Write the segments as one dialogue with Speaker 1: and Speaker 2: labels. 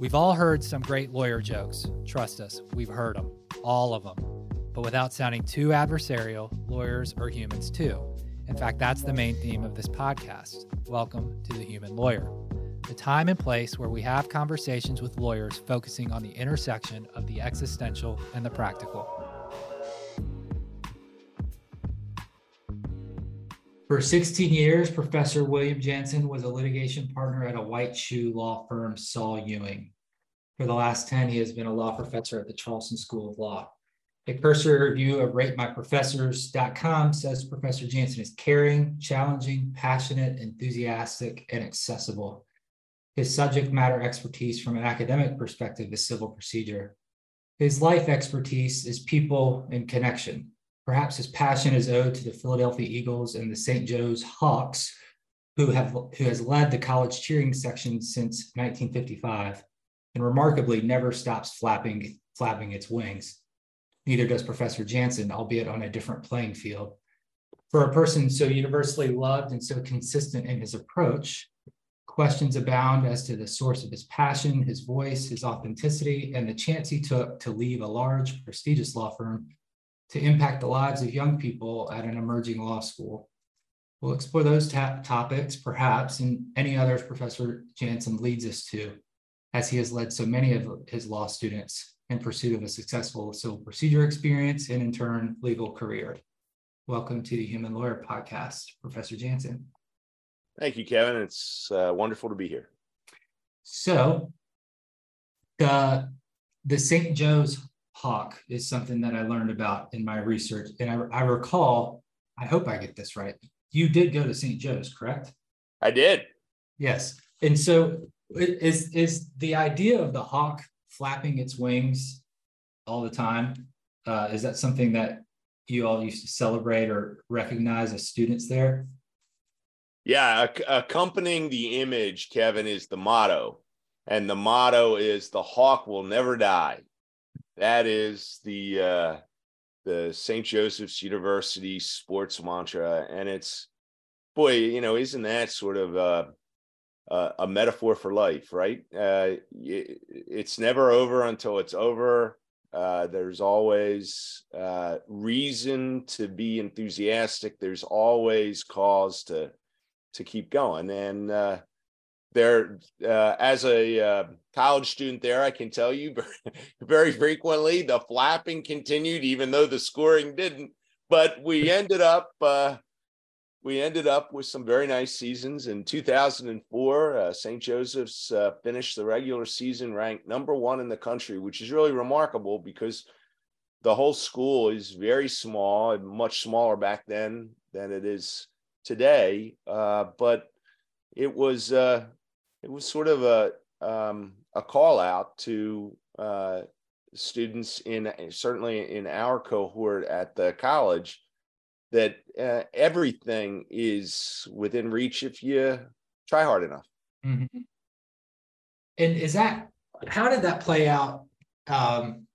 Speaker 1: We've all heard some great lawyer jokes. Trust us, we've heard them, all of them. But without sounding too adversarial, lawyers are humans too. In fact, that's the main theme of this podcast. Welcome to The Human Lawyer, the time and place where we have conversations with lawyers focusing on the intersection of the existential and the practical. For 16 years, Professor William Janssen was a litigation partner at a white shoe law firm, Saul Ewing. For the last 10, he has been a law professor at the Charleston School of Law. A cursory review of ratemyprofessors.com says Professor Janssen is caring, challenging, passionate, enthusiastic, and accessible. His subject matter expertise from an academic perspective is civil procedure. His life expertise is people and connection. Perhaps his passion is owed to the Philadelphia Eagles and the St. Joe's Hawks, who have who has led the college cheering section since 1955, and remarkably never stops flapping flapping its wings. Neither does Professor Janssen, albeit on a different playing field. For a person so universally loved and so consistent in his approach, questions abound as to the source of his passion, his voice, his authenticity, and the chance he took to leave a large, prestigious law firm to impact the lives of young people at an emerging law school. We'll explore those ta- topics, perhaps, and any others Professor Janssen leads us to, as he has led so many of his law students in pursuit of a successful civil procedure experience and, in turn, legal career. Welcome to the Human Lawyer Podcast, Professor Janssen.
Speaker 2: Thank you, Kevin. It's uh, wonderful to be here.
Speaker 1: So, the the St. Joe's hawk is something that I learned about in my research. And I, I recall, I hope I get this right. You did go to St. Joe's, correct?
Speaker 2: I did.
Speaker 1: Yes. And so is is the idea of the hawk flapping its wings all the time? Uh, is that something that you all used to celebrate or recognize as students there?
Speaker 2: Yeah, accompanying the image, Kevin, is the motto. And the motto is the hawk will never die. That is the uh, the St. Joseph's University sports mantra, and it's boy, you know, isn't that sort of uh, uh, a metaphor for life, right? Uh, it's never over until it's over. Uh, there's always uh, reason to be enthusiastic. There's always cause to to keep going, and uh, there uh, as a uh, college student there i can tell you very frequently the flapping continued even though the scoring didn't. But we ended up uh, we ended up with some very nice seasons. In 2004 uh, st joseph's uh, finished the regular season ranked number one in the country which is really remarkable because the whole school is very small and much smaller back then than it is today. Uh, but it was it was sort of a um, a call out to uh, students in certainly in our cohort at the college that uh, everything is within reach if you try hard enough. Mm-hmm.
Speaker 1: And is that how did that play out? Um,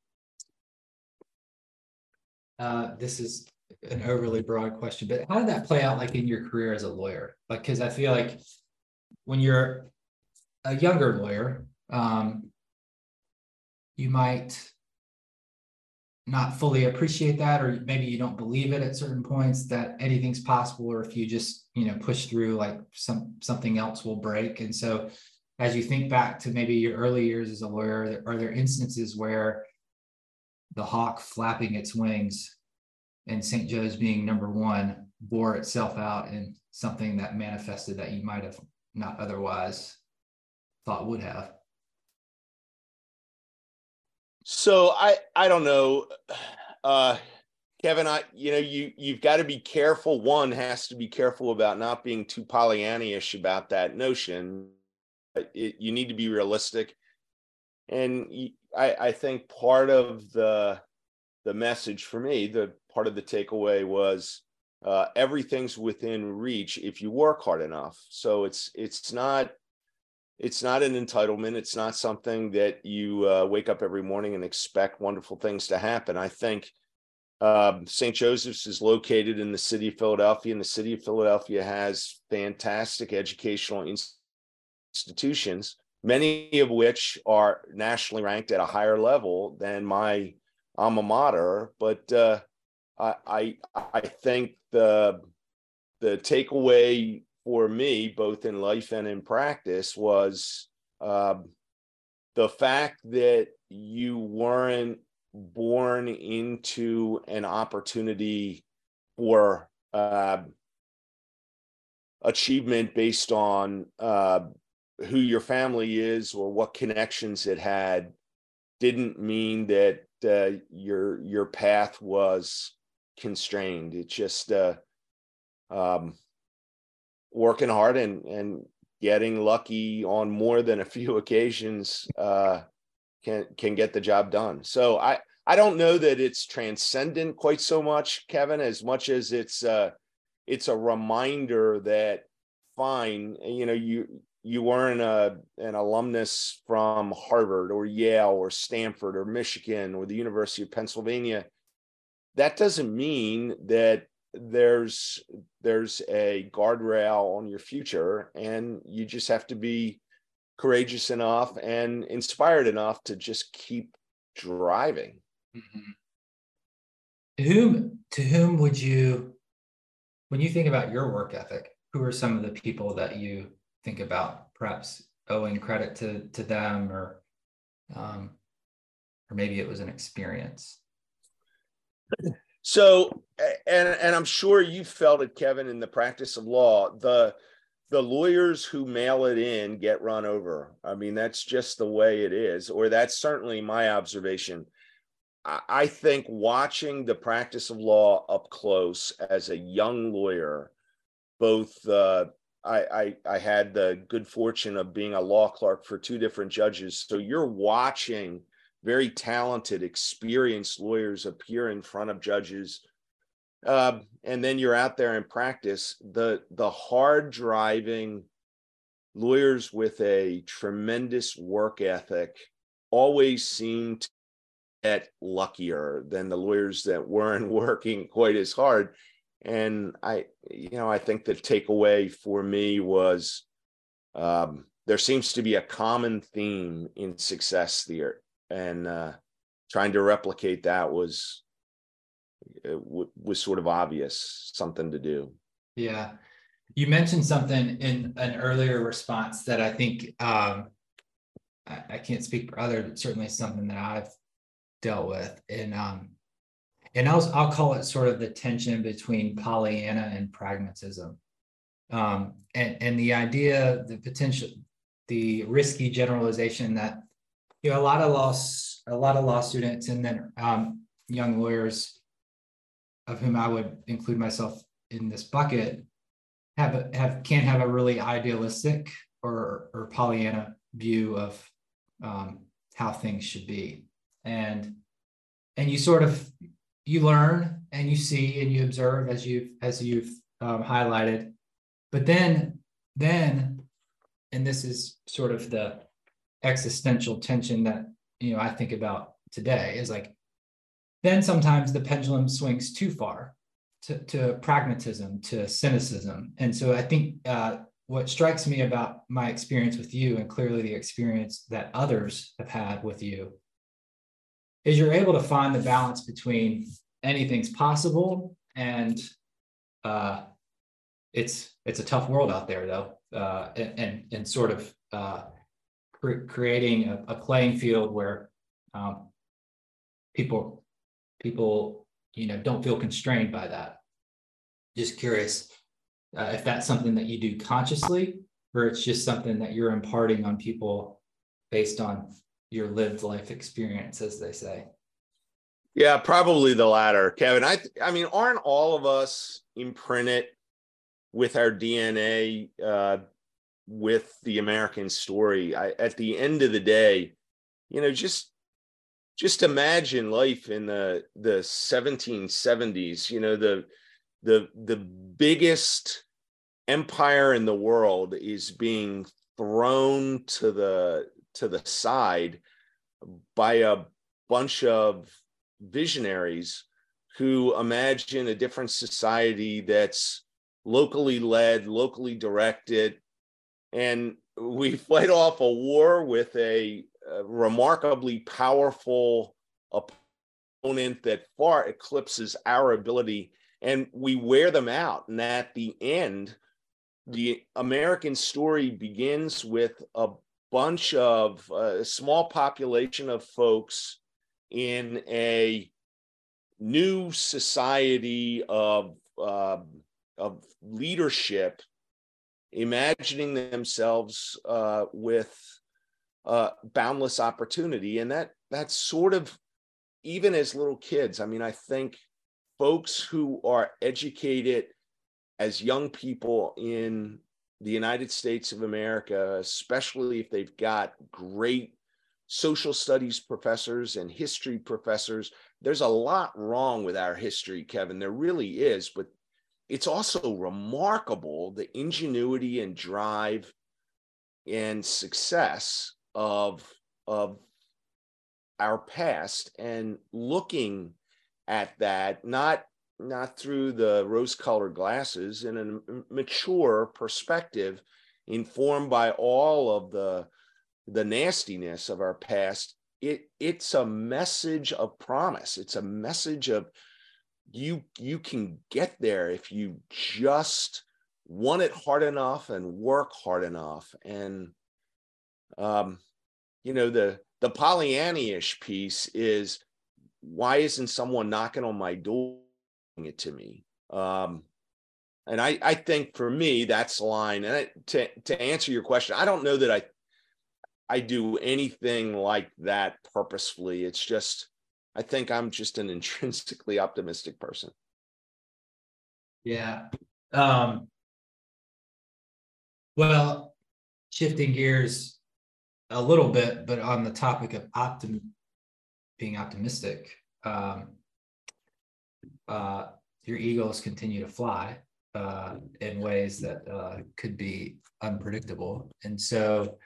Speaker 1: uh, this is an overly broad question, but how did that play out like in your career as a lawyer? Like, because I feel like when you're a younger lawyer, um, you might not fully appreciate that, or maybe you don't believe it at certain points that anything's possible, or if you just you know push through, like some something else will break. And so, as you think back to maybe your early years as a lawyer, are there instances where the hawk flapping its wings and St. Joe's being number one bore itself out in something that manifested that you might have not otherwise thought would have.
Speaker 2: So I I don't know, uh, Kevin. I you know you you've got to be careful. One has to be careful about not being too Pollyannish about that notion. It, you need to be realistic, and I I think part of the the message for me, the part of the takeaway was uh, everything's within reach if you work hard enough. So it's it's not it's not an entitlement. It's not something that you uh, wake up every morning and expect wonderful things to happen. I think um, St. Joseph's is located in the city of Philadelphia, and the city of Philadelphia has fantastic educational institutions. many of which are nationally ranked at a higher level than my alma mater. But uh, I, I, I think the the takeaway for me, both in life and in practice, was uh, the fact that you weren't born into an opportunity for uh, achievement based on uh, who your family is or what connections it had didn't mean that uh, your your path was constrained. It just uh, um, working hard and and getting lucky on more than a few occasions uh, can can get the job done. So I I don't know that it's transcendent quite so much, Kevin, as much as it's uh, it's a reminder that fine, you know, you you weren't a, an alumnus from Harvard or Yale or Stanford or Michigan or the University of Pennsylvania. That doesn't mean that there's there's a guardrail on your future and you just have to be courageous enough and inspired enough to just keep driving
Speaker 1: mm-hmm. whom to whom would you when you think about your work ethic who are some of the people that you think about perhaps owing credit to to them or um, or maybe it was an experience
Speaker 2: so, and and I'm sure you felt it, Kevin, in the practice of law. The the lawyers who mail it in get run over. I mean, that's just the way it is, or that's certainly my observation. I think watching the practice of law up close as a young lawyer, both uh, I, I, I had the good fortune of being a law clerk for two different judges. So you're watching very talented, experienced lawyers appear in front of judges. Uh, and then you're out there in practice. The the hard driving lawyers with a tremendous work ethic always seem to get luckier than the lawyers that weren't working quite as hard. And I, you know, I think the takeaway for me was um, there seems to be a common theme in success there and uh, trying to replicate that was was sort of obvious something to do.
Speaker 1: Yeah. You mentioned something in an earlier response that i think um, I, I, can't speak for other but certainly something that i've dealt with and um, and I'll, I'll call it sort of the tension between pollyanna and pragmatism. Um, and and the idea the potential the risky generalization that you know a lot of law a lot of law students and then um, young lawyers of whom I would include myself in this bucket have a, have can have a really idealistic or or Pollyanna view of um, how things should be. And and you sort of you learn and you see and you observe as you've as you've um, highlighted. But then then and this is sort of the existential tension that you know I think about today is like then sometimes the pendulum swings too far to, to pragmatism to cynicism. And so I think uh, what strikes me about my experience with you and clearly the experience that others have had with you is you're able to find the balance between anything's possible and uh, it's it's a tough world out there though uh, and, and, and sort of uh, cre- creating a, a, playing field where um, people people you know don't feel constrained by that. Just curious uh, if that's something that you do consciously, or it's just something that you're imparting on people based on your lived life experience, as they say.
Speaker 2: Yeah, probably the latter, Kevin. I I mean, aren't all of us imprinted with our DNA uh, with the American story. I, at the end of the day, you know, just just imagine life in the the 1770s. You know, the the the biggest empire in the world is being thrown to the to the side by a bunch of visionaries who imagine a different society that's locally led, locally directed, and we fight off a war with a, a remarkably powerful opponent that far eclipses our ability, and we wear them out. And at the end, the American story begins with a bunch of uh, a small population of folks in a new society of uh, of leadership imagining themselves uh, with uh, boundless opportunity. And that that's sort of even as little kids i mean i think folks who are educated as young people in the united states of america especially if they've got great social studies professors and history professors there's a lot wrong with our history kevin. There really is but it's also remarkable the ingenuity and drive and success of of our past and looking at that not not through the rose colored glasses in a mature perspective informed by all of the the nastiness of our past it it's a message of promise. It's a message of you you can get there if you just want it hard enough and work hard enough. And um you know the the pollyannish piece is why isn't someone knocking on my door it to me? Um and i i think for me that's the line and I, to to answer your question i don't know that i i do anything like that purposefully. It's just I think I'm just an intrinsically optimistic person.
Speaker 1: Yeah. Um, well, shifting gears a little bit, but on the topic of optim being optimistic, um, uh, your Eagles continue to fly uh, in ways that uh, could be unpredictable. And so,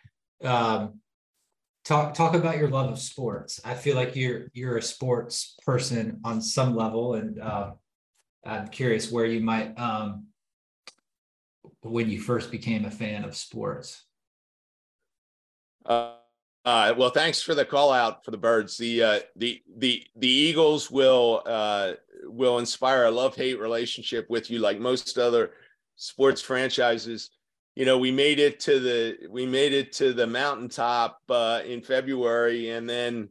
Speaker 1: um, talk talk about your love of sports. I feel like you're you're a sports person on some level, and uh, I'm curious where you might um, when you first became a fan of sports.
Speaker 2: Uh, uh, well, thanks for the call out for the birds. The uh, the the the Eagles will uh, will inspire a love hate relationship with you, like most other sports franchises you know we made it to the we made it to the mountaintop uh, in February, and then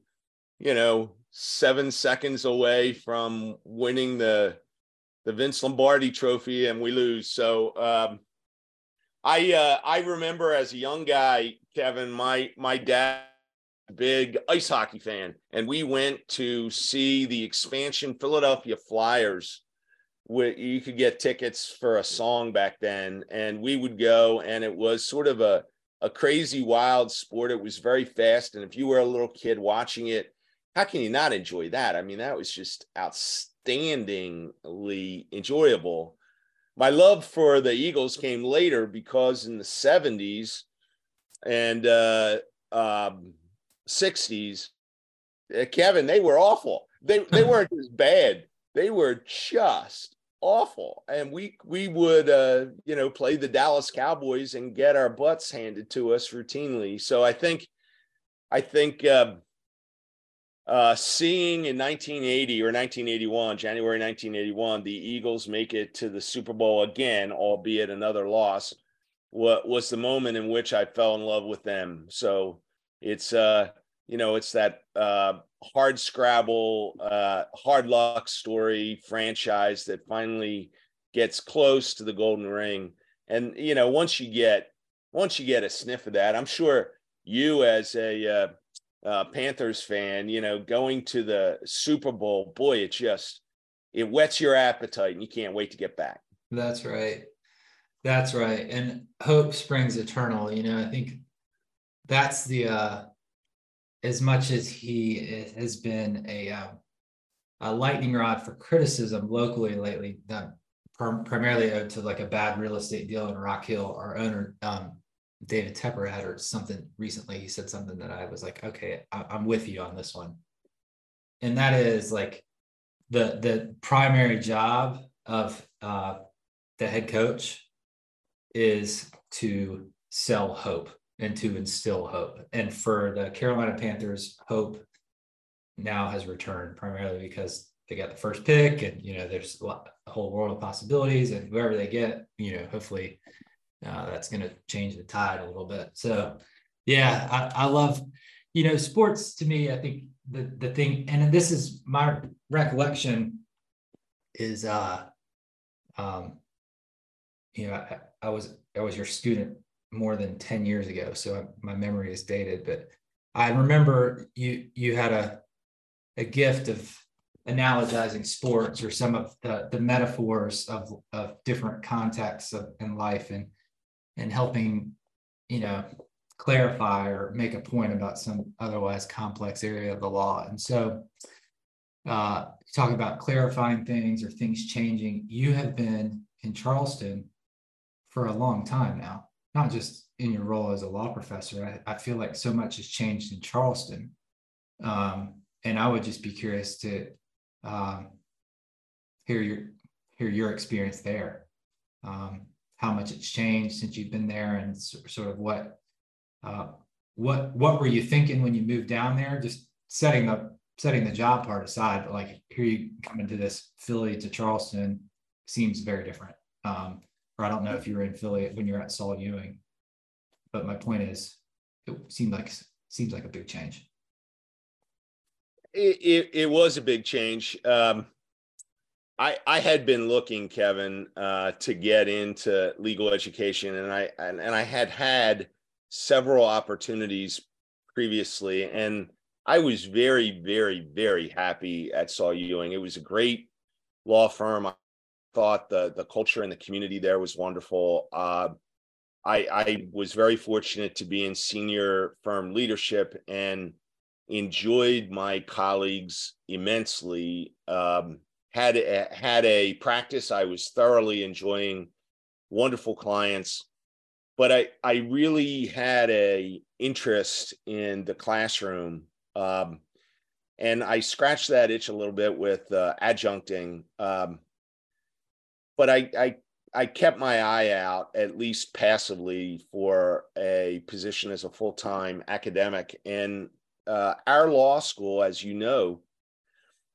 Speaker 2: you know seven seconds away from winning the the Vince Lombardi Trophy, and we lose. So um, I uh, I remember as a young guy, Kevin, my my dad big ice hockey fan and we went to see the expansion Philadelphia Flyers you could get tickets for a song back then and we would go and it was sort of a a crazy wild sport. It was very fast and if you were a little kid watching it how can you not enjoy that? I mean that was just outstandingly enjoyable. My love for the eagles came later because in the 70s and uh, um, 60s uh, kevin they were awful. They they weren't as bad. They were just awful. And we we would uh you know play the Dallas Cowboys and get our butts handed to us routinely. So I think I think uh, uh seeing in 1980 or 1981 January 1981 the Eagles make it to the Super Bowl again albeit another loss what was the moment in which I fell in love with them. So it's uh you know it's that uh hard scrabble, uh, hard luck story franchise that finally gets close to the golden ring. And you know, once you get once you get a sniff of that, I'm sure you as a uh, uh, Panthers fan, you know, going to the Super Bowl, boy, it just it whets your appetite, and you can't wait to get back.
Speaker 1: That's right. That's right. And hope springs eternal. You know, I think that's the uh as much as he has been a, um, a lightning rod for criticism locally lately, primarily owed to like a bad real estate deal in Rock Hill. Our owner, um, David Tepper, had or something recently. He said something that I was like, okay, I- I'm with you on this one. And that is like the the primary job of uh, the head coach is to sell hope and to instill hope. And for the Carolina Panthers, hope now has returned primarily because they got the first pick and you know there's a, lot, a whole world of possibilities and whoever they get you know hopefully uh, that's going to change the tide a little bit so yeah I, I love you know sports to me i think the the thing and this is my recollection is uh um you know I, I was i was your student more than 10 years ago. So I, my memory is dated but i remember you you had a a gift of analogizing sports or some of the, the metaphors of, of different contexts of, in life and and helping you know clarify or make a point about some otherwise complex area of the law. And so uh, talk about clarifying things or things changing. You have been in charleston for a long time now not just in your role as a law professor i, I feel like so much has changed in charleston um, and i would just be curious to um, hear your hear your experience there. Um, how much it's changed since you've been there, and sort of what uh, what what were you thinking when you moved down there? Just setting the setting the job part aside, but like here you come into this Philly to Charleston seems very different. Um, or I don't know if you were in Philly when you're at Saul Ewing, but my point is, it seemed like seems like a big change
Speaker 2: it, it, it was a big change. Um, I I had been looking, Kevin, uh, to get into legal education, and I and, and I had had several opportunities previously, and I was very, very, very happy at Saul Ewing. It was a great law firm. Thought the the culture and the community there was wonderful. Uh, I I was very fortunate to be in senior firm leadership and enjoyed my colleagues immensely. Um, had a, had a practice I was thoroughly enjoying, wonderful clients, but I I really had a interest in the classroom, um, and I scratched that itch a little bit with uh, adjuncting. Um, but I, I I kept my eye out, at least passively, for a position as a full time academic. And uh, our law school, as you know,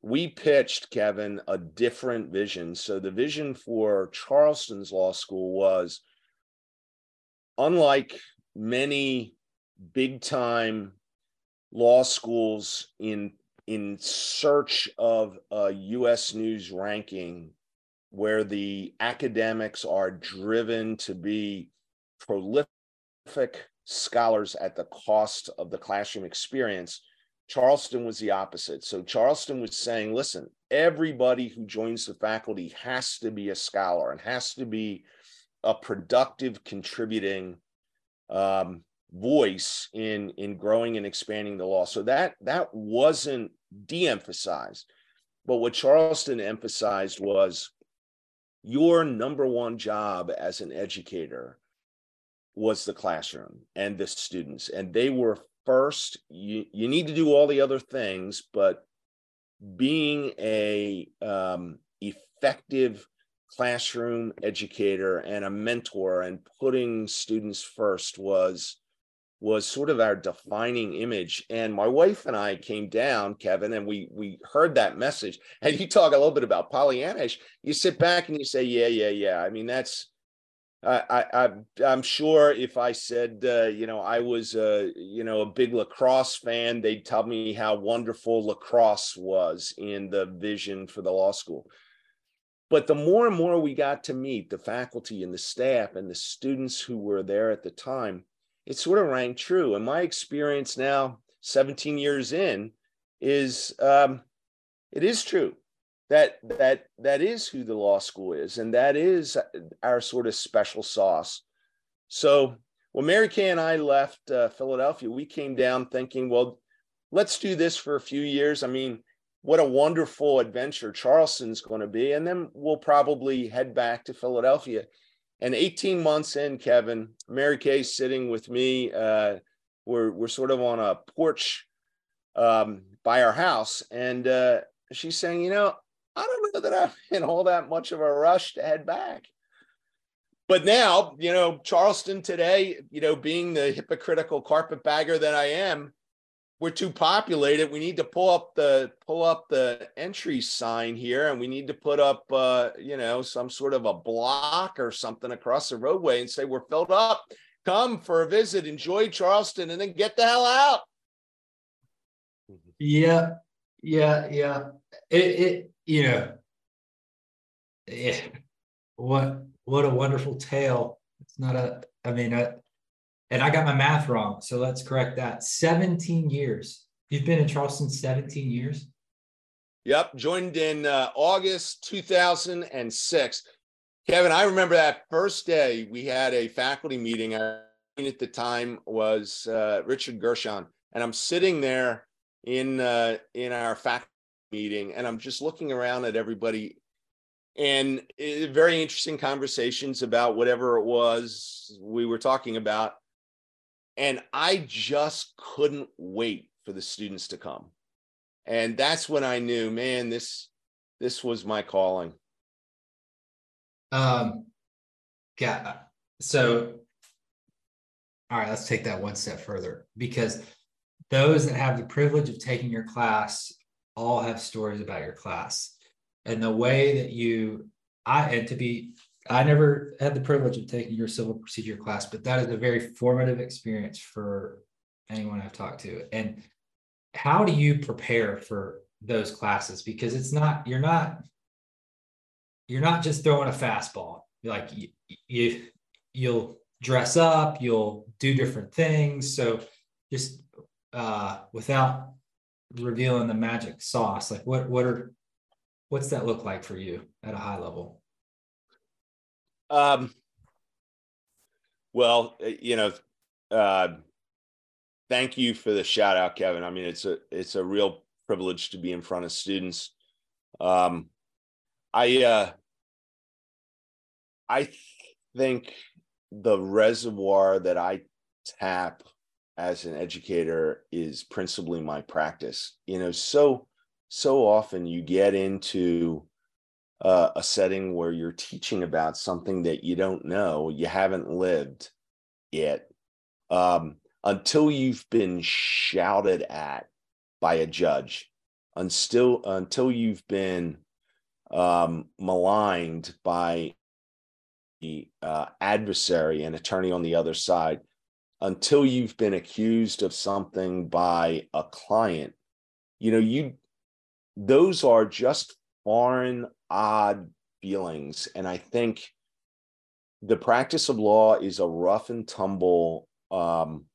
Speaker 2: we pitched Kevin a different vision. So the vision for Charleston's law school was unlike many big time law schools in in search of a US news ranking where the academics are driven to be prolific scholars at the cost of the classroom experience. Charleston was the opposite. So Charleston was saying, listen, everybody who joins the faculty has to be a scholar and has to be a productive, contributing um, voice in in growing and expanding the law. So that that wasn't de-emphasized, but what Charleston emphasized was your number one job as an educator was the classroom and the students and they were first. You, you need to do all the other things but being a um, effective classroom educator and a mentor and putting students first was was sort of our defining image. And my wife and i came down kevin and we we heard that message. And you talk a little bit about pollyannish. You sit back and you say yeah yeah yeah. I mean that's I, I, I'm sure if I said, uh, you know, I was, uh, you know, a big lacrosse fan, they'd tell me how wonderful lacrosse was in the vision for the law school. But the more and more we got to meet the faculty and the staff and the students who were there at the time, it sort of rang true. And my experience now, 17 years in, is um, it is true that that that is who the law school is and that is our sort of special sauce. So when mary kay and i left uh, philadelphia we came down thinking well let's do this for a few years. I mean what a wonderful adventure charleston's going to be. And then we'll probably head back to philadelphia and 18 months in kevin mary kay's sitting with me uh, we're, we're sort of on a porch um, by our house and uh, she's saying you know I don't know that I'm in all that much of a rush to head back. but now, you know, Charleston today, you know, being the hypocritical carpetbagger that I am, we're too populated. We need to pull up the pull up the entry sign here, and we need to put up, uh, you know, some sort of a block or something across the roadway and say we're filled up. Come for a visit, enjoy Charleston, and then get the hell out.
Speaker 1: Yeah, yeah, yeah. It, it you know, yeah. What what a wonderful tale. It's not a. I mean, and I got my math wrong, so let's correct that. 17 years. You've been in Charleston 17 years?
Speaker 2: Yep, joined in uh, August 2006. Kevin, I remember that first day we had a faculty meeting. I mean at the time was uh, Richard Gershon, and I'm sitting there in uh, in our faculty meeting, and I'm just looking around at everybody and uh, very interesting conversations about whatever it was we were talking about and I just couldn't wait for the students to come. And that's when I knew, man, this this was my calling.
Speaker 1: Um yeah. So all right, let's take that one step further because those that have the privilege of taking your class all have stories about your class and the way that you I and to be I never had the privilege of taking your civil procedure class, but that is a very formative experience for anyone I've talked to. And how do you prepare for those classes? Because it's not, you're not, you're not just throwing a fastball. Like you, you you'll dress up, you'll do different things. So just uh, without revealing the magic sauce, like what what are what's that look like for you at a high level?
Speaker 2: Um, well, uh, you know, uh, thank you for the shout out, Kevin. I mean, it's a it's a real privilege to be in front of students. Um, I uh, I think the reservoir that I tap as an educator is principally my practice. You know, so so often you get into uh, a setting where you're teaching about something that you don't know, you haven't lived it, um, until you've been shouted at by a judge, until until you've been um, maligned by the uh, adversary and attorney on the other side, until you've been accused of something by a client, you know you those are just foreign odd feelings. And I think the practice of law is a rough and tumble um,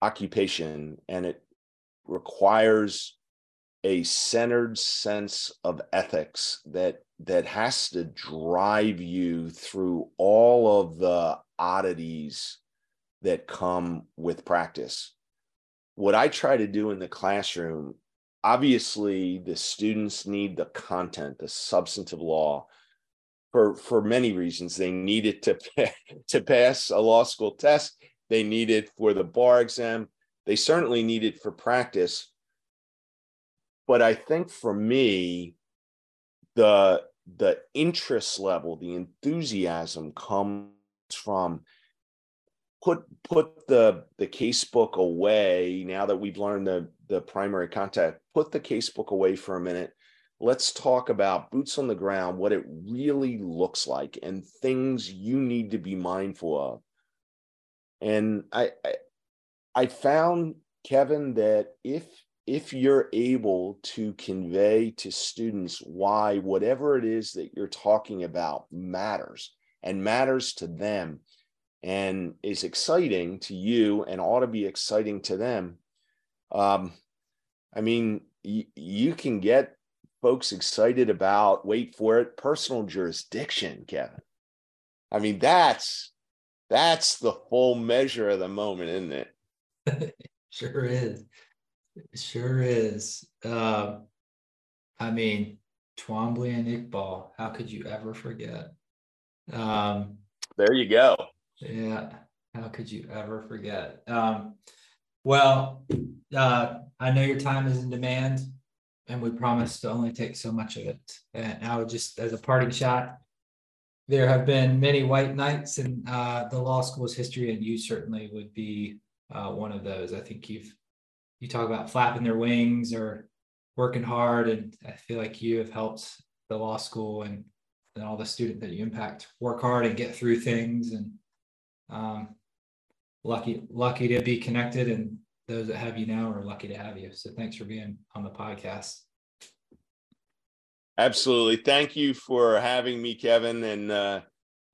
Speaker 2: occupation, and it requires a centered sense of ethics that that has to drive you through all of the oddities that come with practice. What I try to do in the classroom obviously the students need the content the substantive law for for many reasons. They need it to to pass a law school test. They need it for the bar exam. They certainly need it for practice. But i think for me the the interest level the enthusiasm comes from put put the the casebook away now that we've learned the the primary contact put the casebook away for a minute. Let's talk about boots on the ground what it really looks like and things you need to be mindful of. And i i, I found kevin that if if you're able to convey to students why whatever it is that you're talking about matters and matters to them and is exciting to you and ought to be exciting to them um, i mean y- you can get folks excited about wait for it personal jurisdiction kevin. I mean that's that's the full measure of the moment isn't
Speaker 1: it? Sure is. It sure is. Uh, i mean twombly and iqbal how could you ever forget? Um,
Speaker 2: there you go
Speaker 1: yeah. How could you ever forget? Um, well, uh, I know your time is in demand, and we promise to only take so much of it. And I would just, as a parting shot, there have been many white knights in uh, the law school's history, and you certainly would be uh, one of those. I think you've you talk about flapping their wings or working hard, and I feel like you have helped the law school and, and all the student that you impact work hard and get through things. And um, lucky lucky to be connected, and those that have you now are lucky to have you. So thanks for being on the podcast.
Speaker 2: Absolutely. Thank you for having me, Kevin, and uh,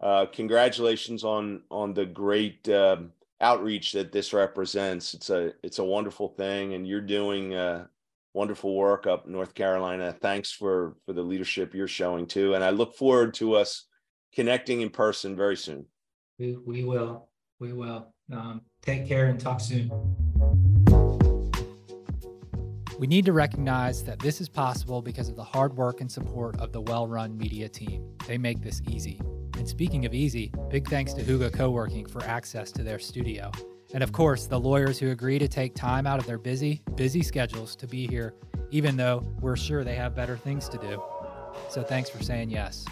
Speaker 2: uh, congratulations on on the great uh, outreach that this represents. It's a it's a wonderful thing, and you're doing uh, wonderful work up North Carolina. Thanks for for the leadership you're showing too, and I look forward to us connecting in person very soon.
Speaker 1: We we will we will. Um, take care and talk soon.
Speaker 3: We need to recognize that this is possible because of the hard work and support of the well run media team. They make this easy. And speaking of easy, big thanks to Huga Co-working for access to their studio. And of course, the lawyers who agree to take time out of their busy, busy schedules to be here, even though we're sure they have better things to do. So thanks for saying yes.